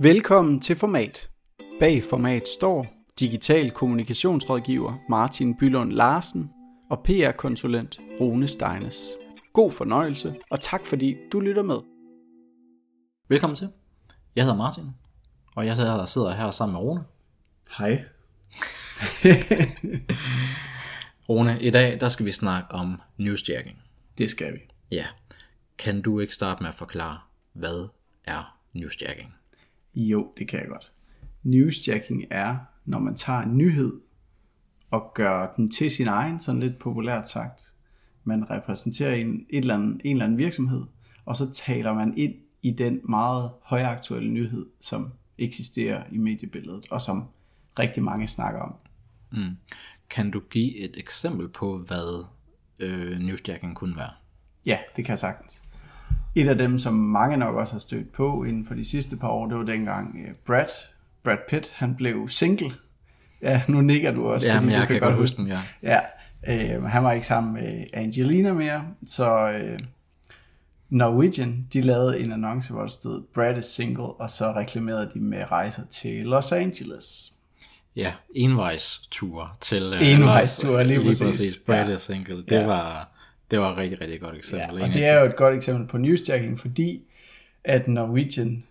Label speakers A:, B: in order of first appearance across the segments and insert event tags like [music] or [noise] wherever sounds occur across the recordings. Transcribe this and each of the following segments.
A: Velkommen til Format. Bag Format står digital kommunikationsrådgiver Martin Bylund Larsen og PR-konsulent Rune Steines. God fornøjelse, og tak fordi du lytter med.
B: Velkommen til. Jeg hedder Martin, og jeg sidder- sidder her sammen med Rune.
A: Hej. [laughs]
B: Rune, i dag der skal vi snakke om newsjacking.
A: Det skal vi.
B: Ja, kan du ikke starte med at forklare, hvad er newsjacking?
A: Jo, det kan jeg godt. Newsjacking er, når man tager en nyhed og gør den til sin egen, sådan lidt populært sagt. Man repræsenterer en, et eller andet, en eller anden virksomhed, og så taler man ind i den meget højaktuelle nyhed, som eksisterer i mediebilledet, og som rigtig mange snakker om.
B: Kan du give et eksempel på, hvad øh, newsjacking kunne være?
A: Ja, det kan jeg sagtens. Et af dem, som mange nok også har stødt på inden for de sidste par år, det var dengang øh, Brad, Brad Pitt, han blev single. Ja, nu nikker du også.
B: Ja, men jeg kan godt huske den, ja.
A: Ja, øh, han var ikke sammen med Angelina mere, så øh, Norwegian, de lavede en annonce, hvor der stod, Brad is single, og så reklamerede de med rejser til Los Angeles.
B: Ja, envejstur til... øh,
A: Envejstur, lige præcis.
B: præcis. Brad
A: Ja.
B: is single. Det,
A: Ja.
B: var, det var et rigtig, rigtig godt
A: Ja,
B: eksempel.
A: og
B: En
A: det er jo et godt eksempel på newsjacking, fordi at Norwegian,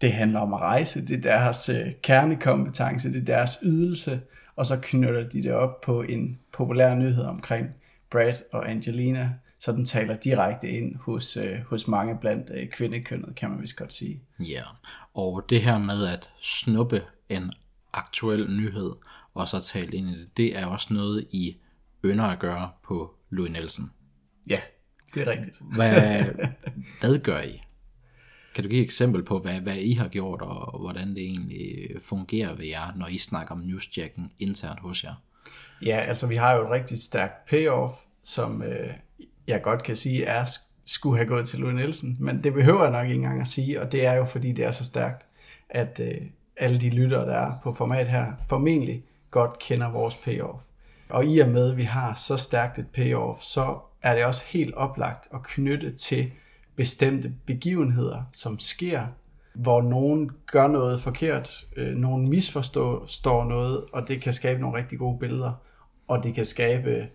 A: det handler om at rejse, det er deres øh, kernekompetence, det er deres ydelse, og så knytter de det op på en populær nyhed omkring Brad og Angelina, så den taler direkte ind hos, øh, hos mange blandt øh, kvindekønnet, kan man vist godt sige.
B: Ja, og det her med at snuppe en aktuel nyhed, og så tale ind i det, det er også noget, I ynder at gøre på Louis Nielsen.
A: Ja, det er rigtigt.
B: Hvad, [laughs] hvad gør I? Kan du give et eksempel på, hvad, hvad I har gjort, og hvordan det egentlig fungerer ved jer, når I snakker om newsjacking internt hos jer?
A: Ja, altså vi har jo et rigtig stærkt payoff, som øh, jeg godt kan sige er, skulle have gået til Louis Nielsen, men det behøver jeg nok ikke engang at sige, og det er jo fordi det er så stærkt, at øh, alle de lyttere, der er på format her, formentlig godt kender vores payoff. Og i og med, at vi har så stærkt et payoff, så er det også helt oplagt at knytte til bestemte begivenheder, som sker, hvor nogen gør noget forkert, øh, nogen misforstår noget, og det kan skabe nogle rigtig gode billeder, og det kan skabe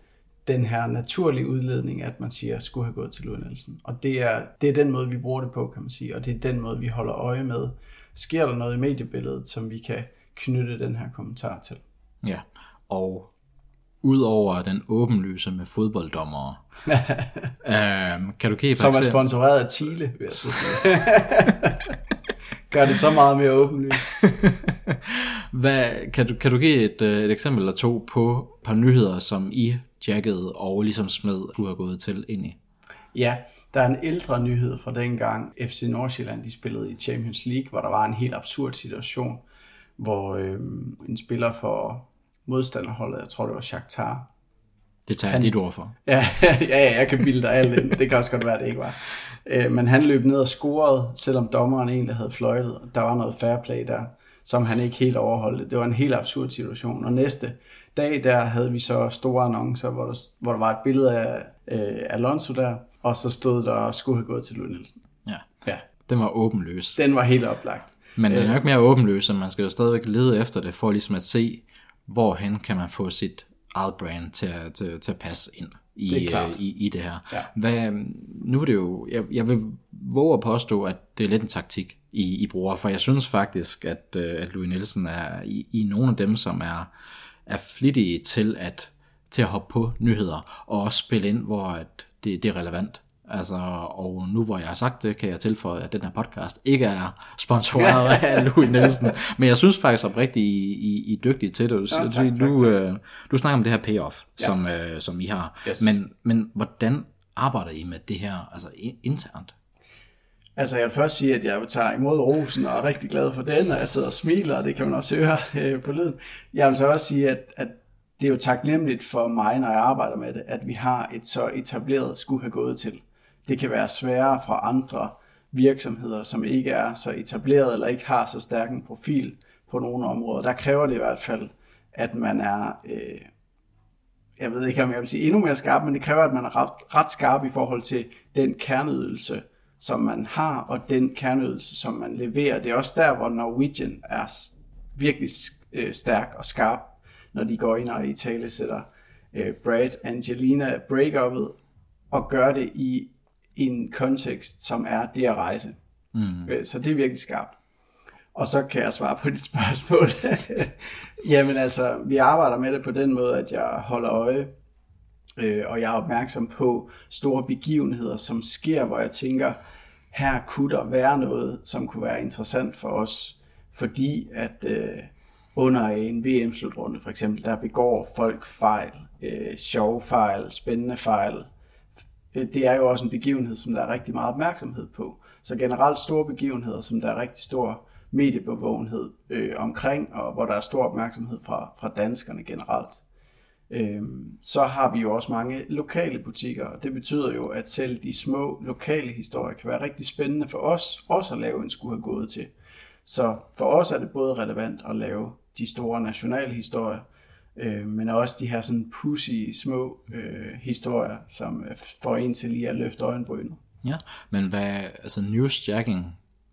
A: den her naturlige udledning, at man siger, skulle have gået til Louis Og det er, det er den måde, vi bruger det på, kan man sige, og det er den måde, vi holder øje med. Sker der noget i mediebilledet, som vi kan knytte den her kommentar til?
B: Ja, og udover den åbenlyse med fodbolddommere, [laughs] øhm, kan du give
A: Som er sponsoreret af Chile, vil jeg sige. [laughs] Gør det så meget mere åbenlyst. [laughs]
B: Hvad, kan, du, kan du give et, øh, et eksempel eller to på et par nyheder, som I jackede og ligesom smed, du har gået til ind i?
A: Ja, der er en ældre nyhed fra dengang FC Nordsjælland de spillede i Champions League, hvor der var en helt absurd situation, hvor øh, en spiller for modstanderholdet, jeg tror det var Shakhtar,
B: Det tager jeg dit ord for.
A: Ja, [laughs] ja, ja, jeg kan bilde dig alt ind. Det kan også godt være, det ikke var. Øh, Men han løb ned og scorede, selvom dommeren egentlig havde fløjtet. Der var noget fair play der, som han ikke helt overholdte. Det var en helt absurd situation. Og næste dag der havde vi så store annoncer, hvor der, hvor der var et billede af øh, Alonso der, og så stod der, skulle have gået til Louis Nielsen.
B: Ja,
A: Ja,
B: den var åbenløs.
A: den var helt oplagt.
B: Men den er jo ikke mere åbenløs, så man skal jo stadigvæk lede efter det, for ligesom at se, hvorhen kan man få sit eget brand til at, til, til at passe ind i
A: Det klart.
B: i, i det her.
A: Ja.
B: Hvad, nu er det jo, jeg, jeg vil våge at påstå, at det er lidt en taktik, I, I bruger, for jeg synes faktisk, at, øh, at Louis Nielsen er i, i nogle af dem, som er, er flittige til at, til at hoppe på nyheder, og også spille ind, hvor at det, det er relevant. Altså, og nu hvor jeg har sagt det, kan jeg tilføje, at den her podcast ikke er sponsoreret [laughs] af Louis Nielsen. Men jeg synes faktisk oprigtigt, I, I, I er dygtige til det.
A: tak,
B: du,
A: tak,
B: du,
A: tak.
B: øh, du snakker om det her payoff, ja. som, øh, som I har.
A: Yes.
B: Men, men hvordan arbejder I med det her altså internt?
A: Altså jeg vil først sige, at jeg tager imod rosen og er rigtig glad for den, og jeg sidder og smiler, og det kan man også høre øh, på lyden. Jeg vil så også sige, at, at det er jo taknemmeligt for mig, når jeg arbejder med det, at vi har et så etableret skulle have gået til. Det kan være sværere for andre virksomheder, som ikke er så etableret eller ikke har så stærk en profil på nogle områder. Der kræver det i hvert fald, at man er, øh, jeg ved ikke om jeg vil sige endnu mere skarp, men det kræver, at man er ret, ret skarp i forhold til den kerneydelse, som man har, og den kerneydelse, som man leverer. Det er også der, hvor Norwegian er virkelig øh, stærk og skarp, når de går ind og i tale sætter øh, Brad Angelina break og gør det i en kontekst, som er det at rejse. Mm. Øh, så det er virkelig skarpt. Og så kan jeg svare på dit spørgsmål. [laughs] Jamen altså, vi arbejder med det på den måde, at jeg holder øje, øh, og jeg er opmærksom på store begivenheder, som sker, hvor jeg tænker, her kunne der være noget, som kunne være interessant for os, fordi at øh, under en VM-slutrunde for eksempel, der begår folk fejl, øh, sjove fejl, spændende fejl. Øh, det er jo også en begivenhed, som der er rigtig meget opmærksomhed på. Så generelt store begivenheder, som der er rigtig stor mediebevågenhed øh, omkring, og hvor der er stor opmærksomhed fra, fra danskerne generelt. Øh, så har vi jo også mange lokale butikker, og det betyder jo, at selv de små lokale historier kan være rigtig spændende for os også at lave en skulle have gået til. Så for os er det både relevant at lave de store nationale historier, øh, men også de her sådan pussy små øh, historier, som får en til lige at løfte øjenbrynet.
B: Ja, men hvad, altså newsjacking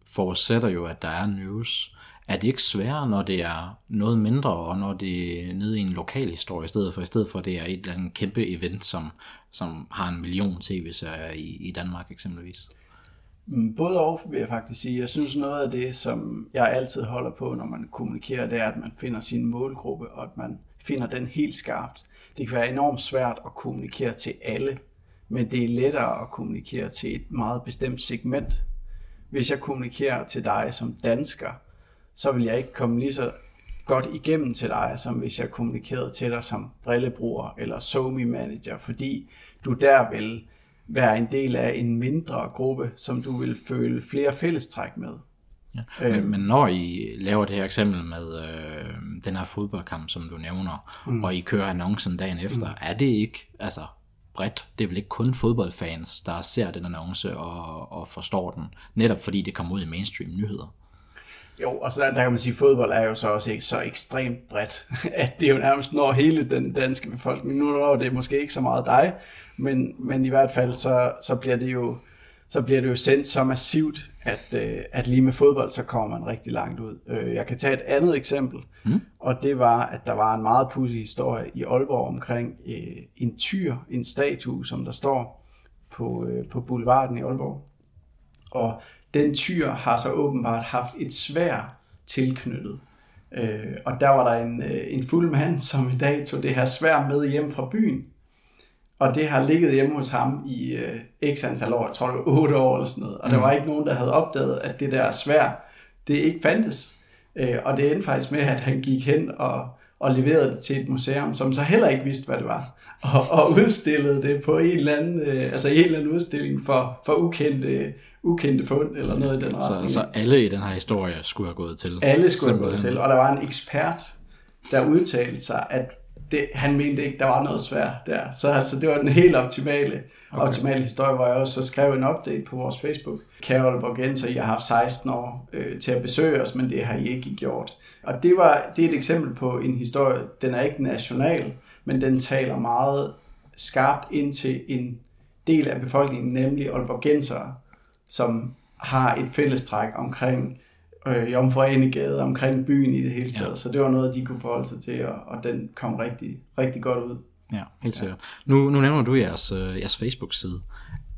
B: forudsætter jo, at der er news. Er det ikke sværere, når det er noget mindre, og når det er nede i en lokal historie, i stedet for, i stedet for det er et eller andet kæmpe event, som, som har en million tv-serier i, i Danmark eksempelvis?
A: Mm, både og vil jeg faktisk sige. Jeg synes noget af det, som jeg altid holder på, når man kommunikerer, det er, at man finder sin målgruppe, og at man finder den helt skarpt. Det kan være enormt svært at kommunikere til alle, men det er lettere at kommunikere til et meget bestemt segment. Hvis jeg kommunikerer til dig som dansker, så vil jeg ikke komme lige så godt igennem til dig, som hvis jeg kommunikerede til dig som brillebruger eller somi manager, fordi du der vil være en del af en mindre gruppe, som du vil føle flere fællestræk med.
B: Ja. Men, øhm. men når I laver det her eksempel med øh, den her fodboldkamp, som du nævner, mm. og I kører annoncen dagen efter, mm. er det ikke altså bredt? Det er vel ikke kun fodboldfans, der ser den annonce og, og forstår den, netop fordi det kommer ud i mainstream nyheder?
A: Jo, og så der, der kan man sige, at fodbold er jo så også ikke så ekstremt bredt, [laughs] at det jo nærmest når hele den danske befolkning. Nu når det måske ikke så meget dig, men, men i hvert fald så, så bliver det jo så bliver det jo sendt så massivt, at, øh, at lige med fodbold, så kommer man rigtig langt ud. Øh, jeg kan tage et andet eksempel, mm. og det var, at der var en meget pudsig historie i Aalborg omkring øh, en tyr, en statue, som der står på, øh, på boulevarden i Aalborg. Og den tyr har så åbenbart haft et svær tilknyttet. Øh, og der var der en, øh, en fuld mand, som i dag tog det her svær med hjem fra byen. Og det har ligget hjemme hos ham i øh, x antal år, jeg tror det var 8 år eller sådan noget. Og mm. der var ikke nogen, der havde opdaget, at det der svær, det ikke fandtes. Øh, og det endte faktisk med, at han gik hen og, og leverede det til et museum, som så heller ikke vidste, hvad det var. Og, og udstillede det på en eller anden, øh, altså en eller anden udstilling for, for ukendte ukendte fund, eller noget i den
B: retning. Så, så alle i den her historie skulle have gået til?
A: Alle skulle have gået til, og der var en ekspert, der udtalte sig, at det, han mente ikke, der var noget svært der. Så altså, det var den helt optimale, okay. optimale historie, hvor jeg også skrev en update på vores Facebook. Carol Borgenser, I har haft 16 år øh, til at besøge os, men det har I ikke gjort. Og det, var, det er et eksempel på en historie, den er ikke national, men den taler meget skarpt ind til en del af befolkningen, nemlig Aalborgensere, som har et fællestræk omkring øh, Jomfru omkring byen i det hele taget. Ja. Så det var noget, de kunne forholde sig til, og, og den kom rigtig, rigtig godt ud.
B: Ja, helt sikkert. Ja. Nu, nu nævner du jeres, øh, jeres Facebook-side.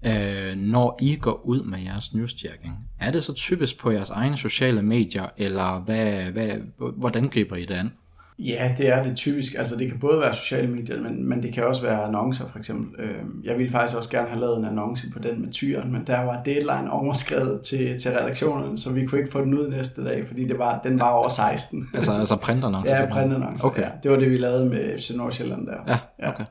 B: Øh, når I går ud med jeres newsjacking, er det så typisk på jeres egne sociale medier, eller hvad, hvad, hvordan griber I det an?
A: Ja, det er det typisk. Altså det kan både være sociale medier, men, men det kan også være annoncer for eksempel. Øh, jeg ville faktisk også gerne have lavet en annonce på den med tyren, men der var deadline overskrevet til, til redaktionerne, så vi kunne ikke få den ud næste dag, fordi det var, den var over 16. [laughs]
B: altså, altså printannoncer?
A: Ja, printannoncer. Okay. Ja. Det var det, vi lavede med FC Nordsjælland der.
B: Ja, okay. Ja.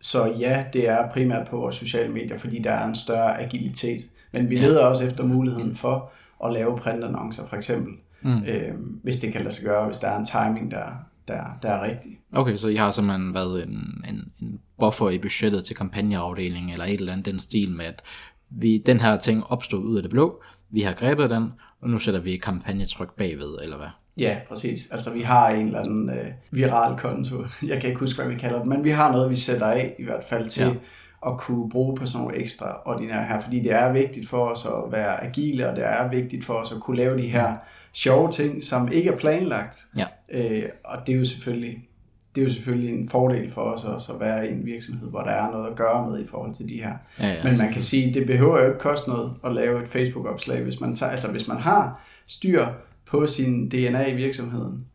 A: Så ja, det er primært på vores sociale medier, fordi der er en større agilitet. Men vi ja. leder også efter muligheden for at lave printannoncer for eksempel. Mm. Øh, hvis det kan lade sig gøre, hvis der er en timing, der, der, der er rigtig.
B: Okay, så I har simpelthen været en, en, en buffer i budgettet til kampagneafdelingen, eller et eller andet den stil med, at vi, den her ting opstod ud af det blå, vi har grebet den, og nu sætter vi kampagnetryk bagved, eller hvad?
A: Ja, præcis. Altså vi har en eller anden øh, viral konto, [laughs] jeg kan ikke huske, hvad vi kalder det, men vi har noget, vi sætter af i hvert fald til at kunne bruge på sådan nogle ekstra ordinære her, fordi det er vigtigt for os at være agile, og det er vigtigt for os at kunne lave de her sjove ting, som ikke er planlagt.
B: Ja.
A: Øh, og det er jo selvfølgelig det er jo selvfølgelig en fordel for os også at være i en virksomhed, hvor der er noget at gøre med i forhold til de her.
B: Ja, ja,
A: Men man kan sige, det behøver jo ikke koste noget at lave et Facebook-opslag, hvis man, tager, altså hvis man har styr på sin DNA i virksomheden,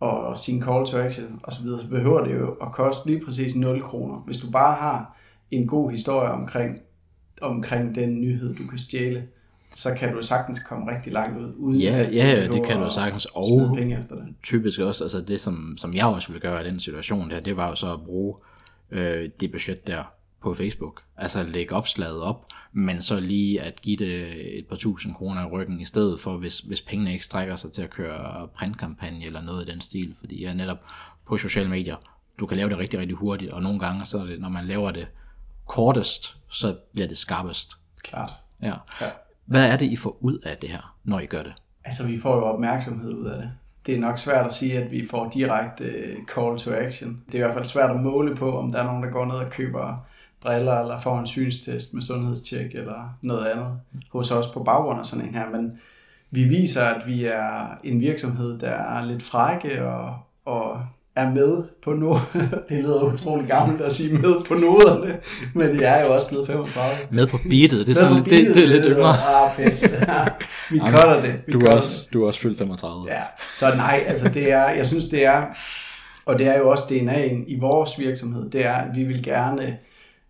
A: og sin call to action osv., så behøver det jo at koste lige præcis 0 kroner. Hvis du bare har en god historie omkring, omkring den nyhed, du kan stjæle, så kan du sagtens komme rigtig langt ud. Uden
B: Ja, ja, det kan du sagtens. Og
A: penge efter det.
B: typisk også, altså det som, som jeg også ville gøre i den situation der, det var jo så at bruge øh, det budget der på Facebook. Altså at lægge opslaget op, men så lige at give det et par tusind kroner i ryggen, i stedet for hvis, hvis pengene ikke strækker sig til at køre printkampagne eller noget i den stil, fordi jeg netop på sociale medier, du kan lave det rigtig, rigtig hurtigt, og nogle gange, så er det, når man laver det kortest, så bliver det skarpest.
A: Klart.
B: Ja.
A: Ja.
B: Hvad er det, I får ud af det her, når I gør det?
A: Altså, vi får jo opmærksomhed ud af det. Det er nok svært at sige, at vi får direkte øh, call to action. Det er i hvert fald svært at måle på, om der er nogen, der går ned og køber briller, eller får en synstest med sundhedstjek, eller noget andet hos os på baggrund af sådan en her. Men vi viser, at vi er en virksomhed, der er lidt frække og, og er med på nu. [laughs] det lyder utrolig gammelt at sige med på noderne, men jeg er jo også blevet 35.
B: Med på beatet, det er, sådan,
A: på
B: det, det, det er
A: beatet,
B: lidt yngre.
A: Ah, pis. [laughs] vi cutter det. Vi
B: Du er, også, du er også fyldt 35.
A: Ja, så nej, altså det er, jeg synes det er, og det er jo også DNA'en i vores virksomhed, det er, at vi vil gerne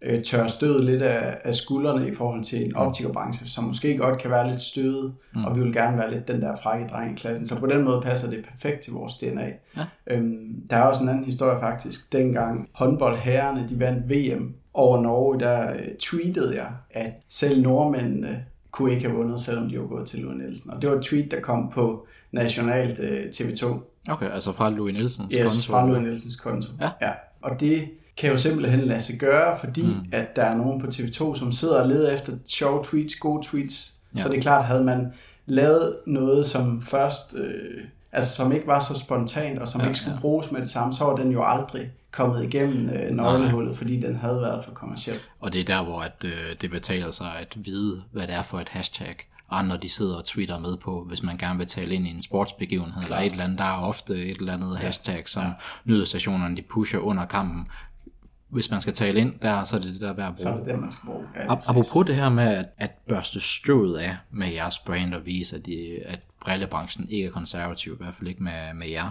A: øh, tørre stødet lidt af, af skuldrene i forhold til en optikerbranche, som måske godt kan være lidt stødet, mm. og vi vil gerne være lidt den der frække dreng i klassen. Så på den måde passer det perfekt til vores DNA.
B: Ja.
A: Øhm, der er også en anden historie faktisk. Dengang håndboldherrerne de vandt VM over Norge, der øh, tweetede jeg, at selv nordmændene kunne ikke have vundet, selvom de var gået til Louis Nielsen. Og det var et tweet, der kom på nationalt øh, TV2.
B: Okay, altså fra Louis Nielsens
A: Yes,
B: konto.
A: fra Louis Nielsens konto.
B: Ja.
A: ja. Og det kan jo simpelthen lade sig gøre, fordi mm. at der er nogen på TV2, som sidder og leder efter sjove tweets, gode tweets.
B: Ja.
A: Så det er klart, havde man lavet noget, som først, øh, altså som ikke var så spontant, og som
B: Ja,
A: ikke skulle
B: ja.
A: bruges med det samme, så var den jo aldrig kommet igennem øh, nøglehullet, fordi den havde været for kommersiel.
B: Og det er der, hvor at, øh, det betaler sig at vide, hvad det er for et hashtag. Andre de sidder og tweeter med på, hvis man gerne vil tale ind i en sportsbegivenhed, eller et eller andet. Der er ofte et eller andet hashtag, som ja. nyhedsstationerne de pusher under kampen. Hvis man skal tale ind der, så er det det der værd at
A: Så er
B: bruge.
A: det den, man skal bruge. Ja.
B: Apropos det her med at, at børste støvet af med jeres brand og vise, at, de, at brillebranchen ikke er konservativ, i hvert fald ikke med, med jer.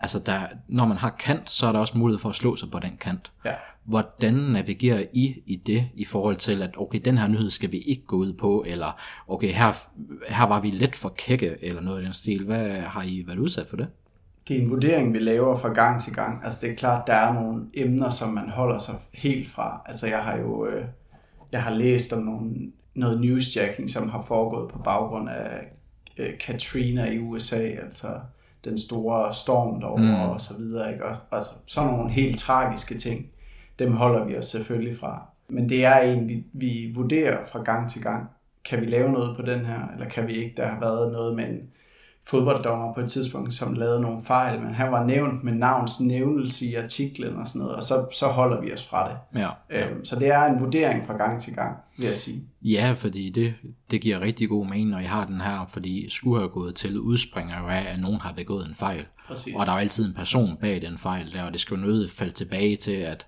B: Altså, der, når man har kant, så er der også mulighed for at slå sig på den kant.
A: Ja.
B: Hvordan navigerer I i det i forhold til, at okay, den her nyhed skal vi ikke gå ud på, eller okay, her, her var vi lidt for kække, eller noget i den stil. Hvad har I været udsat for det?
A: Det er en vurdering, vi laver fra gang til gang. Altså det er klart, der er nogle emner, som man holder sig helt fra. Altså jeg har jo øh, jeg har læst om nogle, noget newsjacking, som har foregået på baggrund af øh, Katrina i USA, altså den store storm derovre mm. og så videre. Ikke? Og, altså sådan nogle helt tragiske ting, dem holder vi os selvfølgelig fra. Men det er en, vi, vi vurderer fra gang til gang. Kan vi lave noget på den her, eller kan vi ikke? Der har været noget med en fodbolddommer på et tidspunkt, som lavede nogle fejl, men han var nævnt med navns nævnelse i artiklen og sådan noget, og så, så holder vi os fra det.
B: Ja.
A: Øhm, så det er en vurdering fra gang til gang, vil jeg sige.
B: Ja, fordi det, det giver rigtig god mening, når I har den her, fordi skulle have gået til udspringer jo af, at nogen har begået en fejl.
A: Præcis.
B: Og der er jo altid en person bag den fejl der, og det skal jo nødt falde tilbage til, at,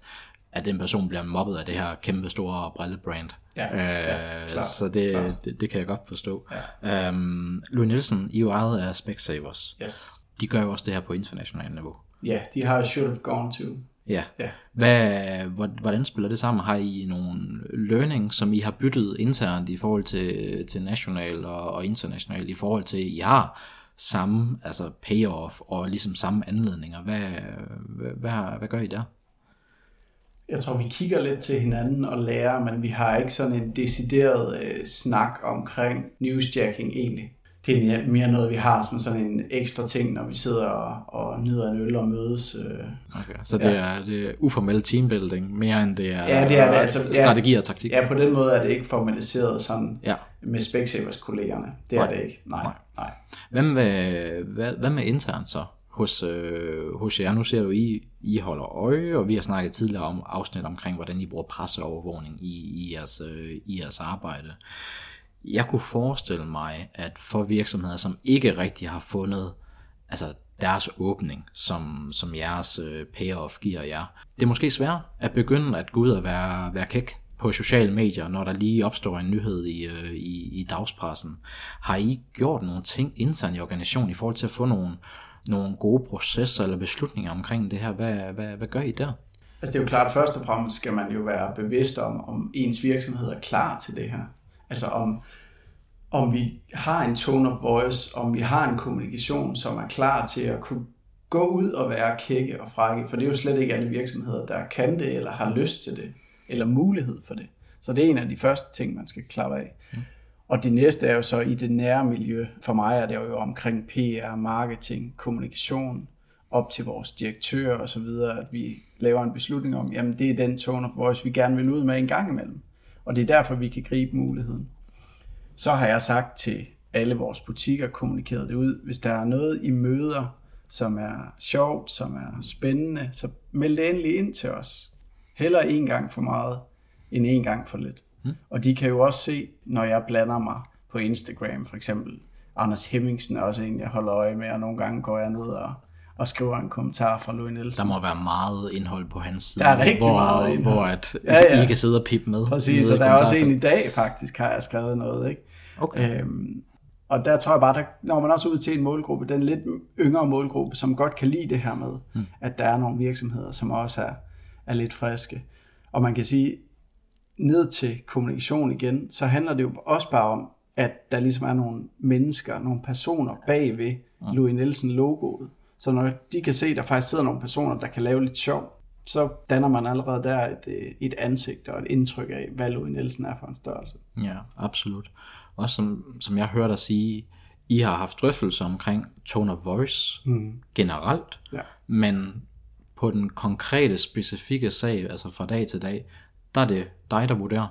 B: at den person bliver mobbet af det her kæmpe store brillebrand.
A: Ja,
B: øh,
A: ja, klart,
B: så det,
A: klart.
B: det, det kan jeg godt forstå. Ja. Øhm, Louis Nielsen, I er jo ejet af Specsavers.
A: Yes.
B: De gør jo også det her på internationalt niveau.
A: Ja, de har should have gone to.
B: Ja.
A: Ja.
B: Hvad, hvor- hvordan spiller det sammen? Har I nogle learning, som I har byttet internt i forhold til, til national og, og international, i forhold til, at I har samme altså payoff og ligesom samme anledninger? Hvad, hvad, hvad, hvad gør I der?
A: Jeg tror, vi kigger lidt til hinanden og lærer, men vi har ikke sådan en decideret øh, snak omkring newsjacking egentlig. Det er mere- noget, vi har som sådan en ekstra ting, når vi sidder og, og nyder en øl og mødes. Øh.
B: Okay, så det, er, det er uformel teambuilding, mere end det er,
A: Ja, det er det, altså, ja.
B: strategi og taktik.
A: Ja, på den måde er det ikke formaliseret sådan
B: Ja.
A: med Specsavers kollegerne. Det er
B: Nej.
A: det ikke. Nej,
B: Nej.
A: nej.
B: Hvad med, hvad, hvad med internt så hos, øh, hos jer. Nu ser du, I, I holder øje, og vi har snakket tidligere om afsnit omkring, hvordan I bruger presseovervågning i, i, jeres, øh, i jeres arbejde. Jeg kunne forestille mig, at for virksomheder, som ikke rigtig har fundet altså deres åbning, som, som jeres øh, payoff giver jer, det er måske svært at begynde at gå ud og være, være kæk på sociale medier, når der lige opstår en nyhed i, øh, i, i dagspressen. Har I gjort nogle ting internt i organisationen i forhold til at få nogle, nogle gode processer eller beslutninger omkring det her? Hvad, hvad, hvad gør I der?
A: Altså det er jo klart, først og fremmest skal man jo være bevidst om, om ens virksomhed er klar til det her. Altså om, om vi har en tone of voice, om vi har en kommunikation, som er klar til at kunne gå ud og være kække og frække, for det er jo slet ikke alle virksomheder, der kan det, eller har lyst til det, eller mulighed for det. Så det er en af de første ting, man skal klappe af. Og det næste er jo så i det nære miljø. For mig er det jo omkring PR, marketing, kommunikation, op til vores direktør og så videre, at vi laver en beslutning om, jamen det er den tone of voice, vi gerne vil ud med en gang imellem. Og det er derfor, vi kan gribe muligheden. Så har jeg sagt til alle vores butikker, kommunikeret det ud, hvis der er noget i møder, som er sjovt, som er spændende, så meld det endelig ind til os. Heller en gang for meget, end en gang for lidt. Mm. Og de kan jo også se, når jeg blander mig på Instagram, for eksempel. Anders Hemmingsen er også en, jeg holder øje med, og nogle gange går jeg ned og, og skriver en kommentar fra Louis Nielsen.
B: Der må være meget indhold på hans side.
A: Der er rigtig
B: hvor,
A: meget indhold.
B: Hvor at ja, ja. I kan sidde og pippe med.
A: Præcis, og der er også en i dag faktisk, har jeg skrevet noget. Ikke?
B: Okay.
A: Øhm, og der tror jeg bare, der når man også ud til en målgruppe, den lidt yngre målgruppe, som godt kan lide det her med, mm. at der er nogle virksomheder, som også er, er lidt friske. Og man kan sige, ned til kommunikation igen, så handler det jo også bare om, at der ligesom er nogle mennesker, nogle personer bagved mm. Louis Nielsen logoet. Så når de kan se, at der faktisk sidder nogle personer, der kan lave lidt sjov, så danner man allerede der et, øh, et ansigt og et indtryk af, hvad Louis Nielsen er for en størrelse.
B: Ja, absolut. Også som, som jeg hørte dig sige, I har haft drøftelser omkring tone of voice mm. generelt,
A: ja.
B: men på den konkrete, specifikke sag, altså fra dag til dag, der er det dig, der vurderer,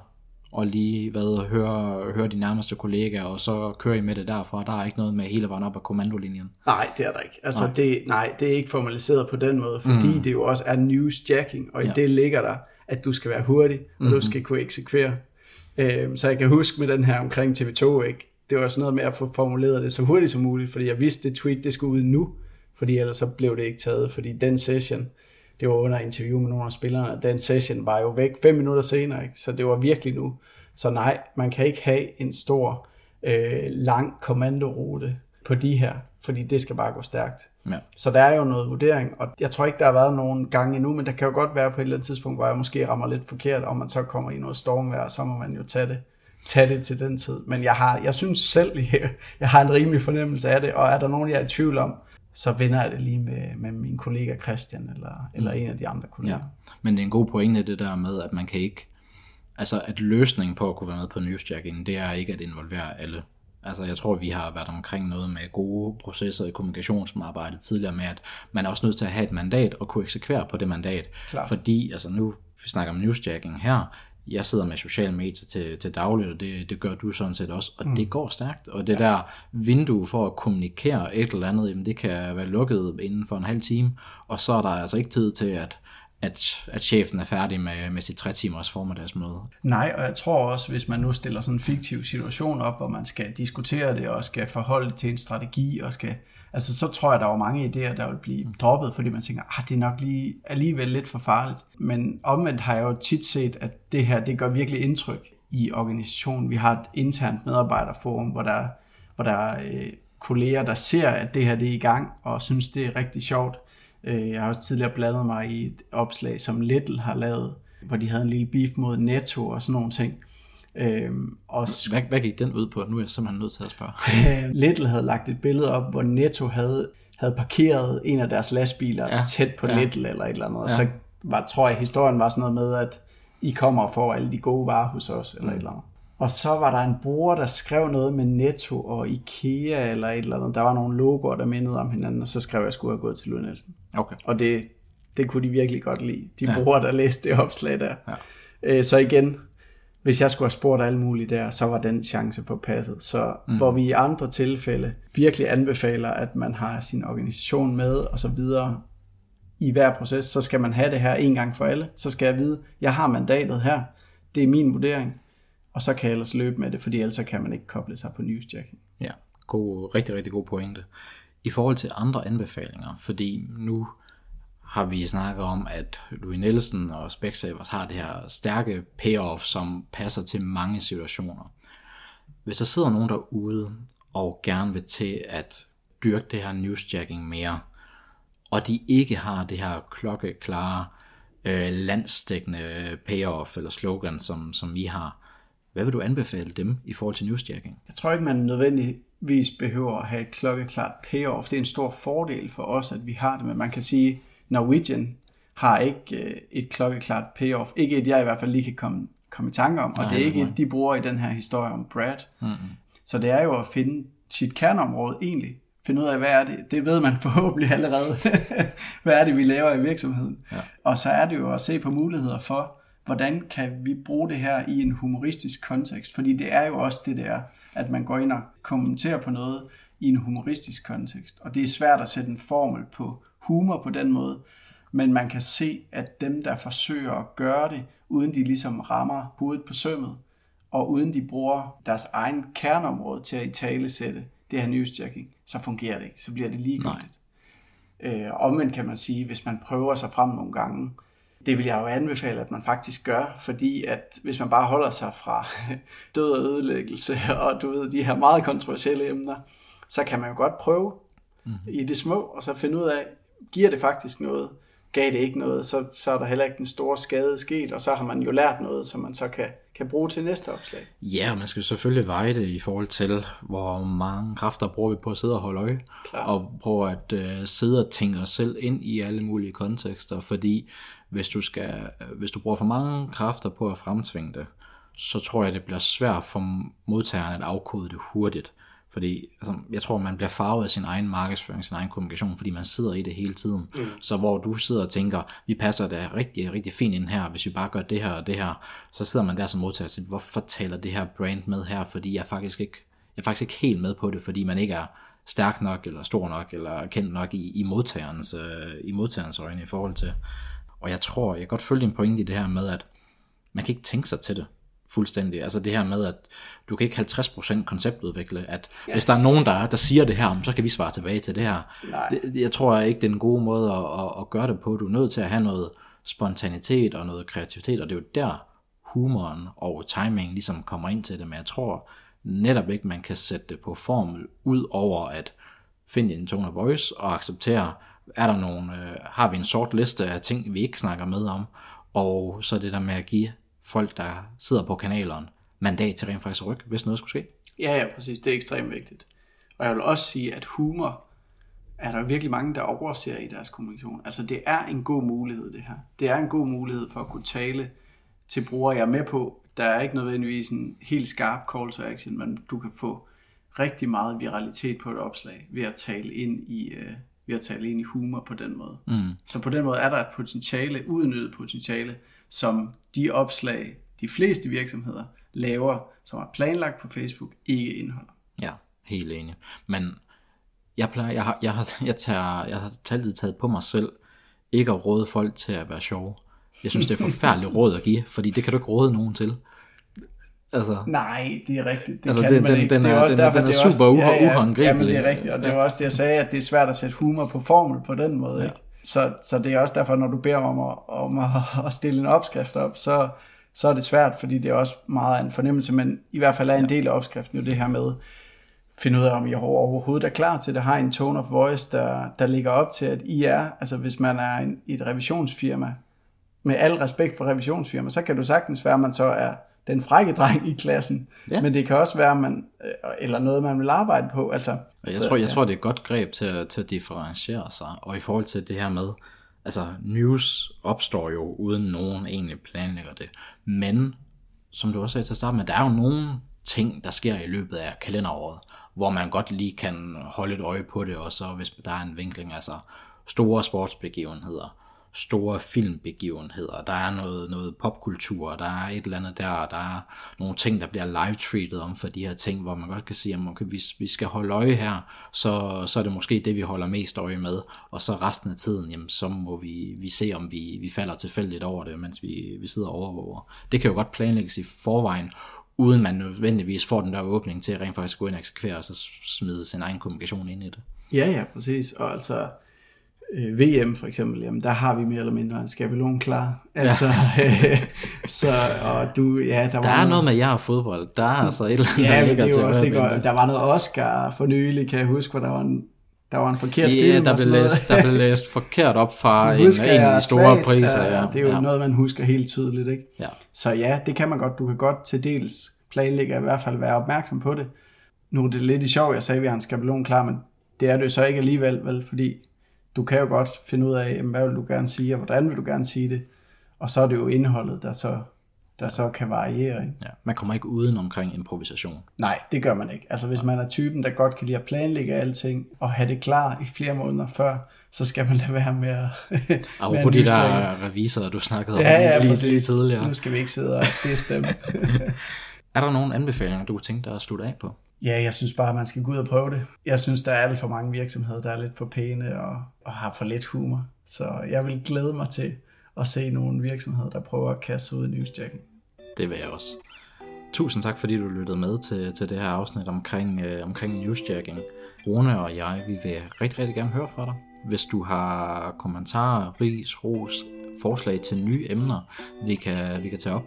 B: og lige hvad, høre, høre de nærmeste kollegaer, og så kører I med det derfra. Der er ikke noget med hele vejen op af kommandolinjen.
A: Nej, det er der ikke. Altså, nej. Det, nej, det er ikke formaliseret på den måde, fordi mm. det jo også er newsjacking, og i ja. det ligger der, at du skal være hurtig, og mm-hmm. du skal kunne eksekvere. Øh, så jeg kan huske med den her omkring TV2, ikke? det var sådan noget med at få formuleret det så hurtigt som muligt, fordi jeg vidste, det tweet det skulle ud nu, fordi ellers så blev det ikke taget, fordi den session, det var under interview med nogle af spillerne, den session var jo væk fem minutter senere, ikke? så det var virkelig nu. Så nej, man kan ikke have en stor, øh, lang kommandorute på de her, fordi det skal bare gå stærkt.
B: Ja.
A: Så der er jo noget vurdering, og jeg tror ikke, der har været nogen gange endnu, men der kan jo godt være på et eller andet tidspunkt, hvor jeg måske rammer lidt forkert, om man så kommer i noget stormvejr, så må man jo tage det, tage det til den tid. Men jeg, har, jeg synes selv, [laughs] jeg har en rimelig fornemmelse af det, og er der nogen, jeg er i tvivl om, så vinder jeg det lige med, med min kollega Christian, eller, eller mm. en af de andre kolleger. Ja.
B: Men det er en god pointe det der med, at man kan ikke, altså at løsningen på at kunne være med på newsjacking, det er ikke at involvere alle. Altså jeg tror, vi har været omkring noget med gode processer i kommunikationsarbejdet tidligere med, at man er også nødt til at have et mandat og kunne eksekvere på det mandat.
A: Klar.
B: Fordi, altså nu vi snakker om newsjacking her, jeg sidder med sociale medier til, til dagligt, og det, det gør du sådan set også, og mm. det går stærkt. Og det ja. der vindue for at kommunikere et eller andet, jamen det kan være lukket inden for en halv time, og så er der altså ikke tid til, at at, at chefen er færdig med, med sit tre timers formiddagsmøde.
A: Nej, og jeg tror også, hvis man nu stiller sådan en fiktiv situation op, hvor man skal diskutere det, og skal forholde det til en strategi, og skal, altså så tror jeg, der er mange idéer, der vil blive droppet, fordi man tænker, ah, det er nok lige alligevel lidt for farligt. Men omvendt har jeg jo tit set, at det her, det gør virkelig indtryk i organisationen. Vi har et internt medarbejderforum, hvor der, hvor der er øh, kolleger, der ser, at det her det er i gang, og synes, det er rigtig sjovt. Øh, jeg har også tidligere blandet mig i et opslag, som Little har lavet, hvor de havde en lille beef mod Netto og sådan nogle ting.
B: Øhm, og hvad, hvad gik den ud på? Nu er jeg simpelthen nødt til at spørge. [laughs]
A: Øh, Little havde lagt et billede op, hvor Netto havde, havde parkeret en af deres lastbiler ja. tæt på ja. Little eller et eller andet. Og ja. så var, tror jeg, historien var sådan noget med, at I kommer og får alle de gode varer hos os, eller mm. et eller andet. Og så var der en bruger, der skrev noget med Netto og Ikea eller et eller andet. Der var nogle logoer, der mindede om hinanden, og så skrev jeg, at jeg skulle have gået til Louis Nielsen.
B: Okay.
A: Og det, det kunne de virkelig godt lide, de ja. brugere, der læste det opslag der.
B: Ja.
A: Øh, så igen, hvis jeg skulle have spurgt alle mulige der, så var den chance for passet. Så mm. hvor vi i andre tilfælde virkelig anbefaler, at man har sin organisation med og så videre i hver proces, så skal man have det her en gang for alle. Så skal jeg vide, jeg har mandatet her, det er min vurdering, og så kan jeg ellers løbe med det, fordi ellers kan man ikke koble sig på newsjacking.
B: Ja, god, rigtig, rigtig god pointe. I forhold til andre anbefalinger, fordi nu har vi snakket om, at Louis Nielsen og Specsavers har det her stærke payoff, som passer til mange situationer. Hvis der sidder nogen derude og gerne vil til at dyrke det her newsjacking mere, og de ikke har det her klokkeklare øh, landstækkende payoff eller slogan, som, som vi har, hvad vil du anbefale dem i forhold til newsjacking?
A: Jeg tror ikke, man nødvendigvis behøver at have et klokkeklart payoff. Det er en stor fordel for os, at vi har det, men man kan sige, Norwegian har ikke øh, et klokkeklart payoff. Ikke et, jeg i hvert fald lige kan komme, komme i tanke om, og nej, det er ikke et, de bruger i den her historie om Brad. Mm-hmm. Så det er jo at finde sit kerneområde egentlig. Finde ud af, hvad er det? Det ved man [laughs] forhåbentlig allerede. [laughs] hvad er det, vi laver i virksomheden? Ja. Og så er det jo at se på muligheder for, hvordan kan vi bruge det her i en humoristisk kontekst? Fordi det er jo også det, der, at man går ind og kommenterer på noget i en humoristisk kontekst. Og det er svært at sætte en formel på humor på den måde, men man kan se, at dem, der forsøger at gøre det, uden de ligesom rammer hovedet på sømmet, og uden de bruger deres egen kerneområde til at i tale sætte det her newsjacking, så fungerer det ikke. Så bliver det ligegyldigt. Øh, omvendt kan man sige, hvis man prøver sig frem nogle gange, det vil jeg jo anbefale, at man faktisk gør, fordi at hvis man bare holder sig fra [laughs] død og ødelæggelse, og du ved, de her meget kontroversielle emner, så kan man jo godt prøve mm. i det små, og så finde ud af, giver det faktisk noget? Gav det ikke noget, så, så er der heller ikke den store skade sket, og så har man jo lært noget, som man så kan, kan bruge til næste opslag.
B: Ja, og man skal selvfølgelig veje det i forhold til, hvor mange kræfter bruger vi på at sidde og holde øje, Klart. og prøve at uh, sidde og tænke os selv ind i alle mulige kontekster, fordi hvis du, skal, hvis du bruger for mange kræfter på at fremtvinge det, så tror jeg, det bliver svært for modtageren at afkode det hurtigt. Fordi altså, jeg tror, man bliver farvet af sin egen markedsføring, sin egen kommunikation, fordi man sidder i det hele tiden. Mm. Så hvor du sidder og tænker, vi passer da rigtig, rigtig fint ind her, hvis vi bare gør det her og det her, så sidder man der som modtager og siger, hvorfor taler det her brand med her, fordi jeg faktisk ikke, jeg er faktisk ikke helt med på det, fordi man ikke er stærk nok, eller stor nok, eller kendt nok i, i, modtagerens, øh, i modtagerens øjne i forhold til. Og jeg tror, jeg kan godt følge din pointe i det her med, at man kan ikke tænke sig til det fuldstændig. Altså det her med, at du kan ikke 50% konceptudvikle, at ja. hvis der er nogen, der, der siger det her, så kan vi svare tilbage til det her. Det, jeg tror ikke, det er en god måde at, at, at gøre det på. Du er nødt til at have noget spontanitet og noget kreativitet, og det er jo der humoren og timing ligesom kommer ind til det, men jeg tror netop ikke, man kan sætte det på formel, ud over at finde en tone of voice og acceptere, er der nogen, øh, har vi en sort liste af ting, vi ikke snakker med om, og så det der med at give folk, der sidder på kanalerne, mandat til rent faktisk at rykke, hvis noget skulle ske.
A: Ja, ja, præcis. Det er ekstremt vigtigt. Og jeg vil også sige, at humor er der virkelig mange, der overser i deres kommunikation. Altså det er en god mulighed, det her. Det er en god mulighed for at kunne tale til brugere. Jeg er med på, der er ikke nødvendigvis en helt skarp call to action, men du kan få rigtig meget viralitet på et opslag ved at tale ind i, øh, ved at tale ind i humor på den måde. Mm. Så på den måde er der et potentiale, udnyttet potentiale, som de opslag, de fleste virksomheder laver, som er planlagt på Facebook, ikke indeholder.
B: Ja, helt enig. Men jeg, plejer, jeg, har, jeg, har, jeg, tager, jeg har altid taget på mig selv, ikke at råde folk til at være sjove. Jeg synes, det er forfærdeligt råd at give, fordi det kan du ikke råde nogen til.
A: Altså, Nej, det er rigtigt. Det altså, kan det, man den, ikke. Den det er, også den, derfor, den er super også, ja, ja. Ja, men det er rigtigt, og det var også det, jeg sagde, at det er svært at sætte humor på formel på den måde. Ja. Så, så det er også derfor, når du beder om at, om at, [laughs] at stille en opskrift op, så, så er det svært, fordi det er også meget af en fornemmelse, men i hvert fald er en del af opskriften jo det her med, finde ud af, om I overhovedet er klar til det, har en tone of voice, der, der ligger op til, at I er, altså hvis man er en, et revisionsfirma, med al respekt for revisionsfirma, så kan du sagtens være, at man så er den frække dreng i klassen. Ja. Men det kan også være, man, øh, eller noget, man vil arbejde på. Altså,
B: jeg, så, tror, jeg ja. tror, det er et godt greb til at, til at differentiere sig. Og i forhold til det her med, altså news opstår jo uden nogen egentlig planlægger det. Men, som du også sagde til at starte med, der er jo nogle ting, der sker i løbet af kalenderåret, hvor man godt lige kan holde et øje på det, og så hvis der er en vinkling, altså store sportsbegivenheder, store filmbegivenheder. Der er noget, noget popkultur, der er et eller andet der, der er nogle ting, der bliver live-treated om for de her ting, hvor man godt kan sige, at okay, hvis vi skal holde øje her, så, så er det måske det, vi holder mest øje med, og så resten af tiden, jamen, så må vi, vi se, om vi, vi falder tilfældigt over det, mens vi, vi sidder og overvåger. Det kan jo godt planlægges i forvejen, uden man nødvendigvis får den der åbning til at rent faktisk gå ind og eksekvere, og så smide sin egen kommunikation ind i det.
A: Ja, ja, præcis. Og altså, øh, VM for eksempel, jamen der har vi mere eller mindre en skabelon klar. Altså, ja. øh, så, og du, ja, der,
B: der
A: var
B: er noget, noget med jer og fodbold. Der er altså et eller andet,
A: ja,
B: der ligger
A: det er
B: til
A: også, det går, der var noget Oscar for nylig, kan jeg huske, hvor der var en, der var en forkert
B: Ja,
A: film.
B: der blev, læst, der blev læst forkert op fra [laughs] en, en af de store
A: svagt.
B: priser.
A: Ja,
B: Ja,
A: det er jo
B: ja.
A: noget, man husker helt tydeligt, ikke?
B: Ja.
A: Så ja, det kan man godt. Du kan godt til dels planlægge, i hvert fald være opmærksom på det. Nu er det lidt i sjov, jeg sagde, at vi har en skabelon klar, men det er det jo så ikke alligevel, vel? Fordi du kan jo godt finde ud af, hvad vil du gerne sige, og hvordan vil du gerne sige det. Og så er det jo indholdet, der så, der så kan variere. Ikke?
B: Ja. Man kommer ikke uden omkring improvisation.
A: Nej, det gør man ikke. Altså hvis man er typen, der godt kan lide at planlægge alting, og have det klar i flere måneder før, så skal man lade være med at... [laughs] at
B: de der revisorer, du snakkede om
A: Ja, ja,
B: lige, lige tidligere.
A: Nu skal vi ikke sidde og disse dem. [laughs]
B: Er der nogle anbefalinger, du kunne tænke dig at slutte af på?
A: Ja, jeg synes bare, at man skal gå ud og prøve det. Jeg synes, der er alt for mange virksomheder, der er lidt for pæne og, og har for lidt humor. Så jeg vil glæde mig til at se nogle virksomheder, der prøver at kaste sig ud i newsjacken.
B: Det vil jeg også. Tusind tak, fordi du lyttede med til, til det her afsnit omkring, øh, omkring newsjacking. Rune og jeg, vi vil rigtig, rigtig gerne høre fra dig. Hvis du har kommentarer, ris, ros, forslag til nye emner, vi kan, vi kan tage op,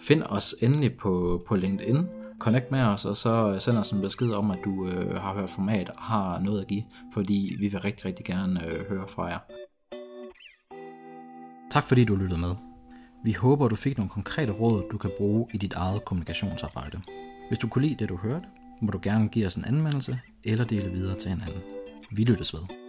B: find os endelig på, på LinkedIn. Connect med os, og så øh, send os en besked om, at du øh, har hørt format og har noget at give, fordi vi vil rigtig, rigtig gerne øh, høre fra jer. Tak fordi du lyttede med. Vi håber, du fik nogle konkrete råd, du kan bruge i dit eget kommunikationsarbejde. Hvis du kunne lide det, du hørte, må du gerne give os en anmeldelse eller dele videre til hinanden. Vi lyttes ved.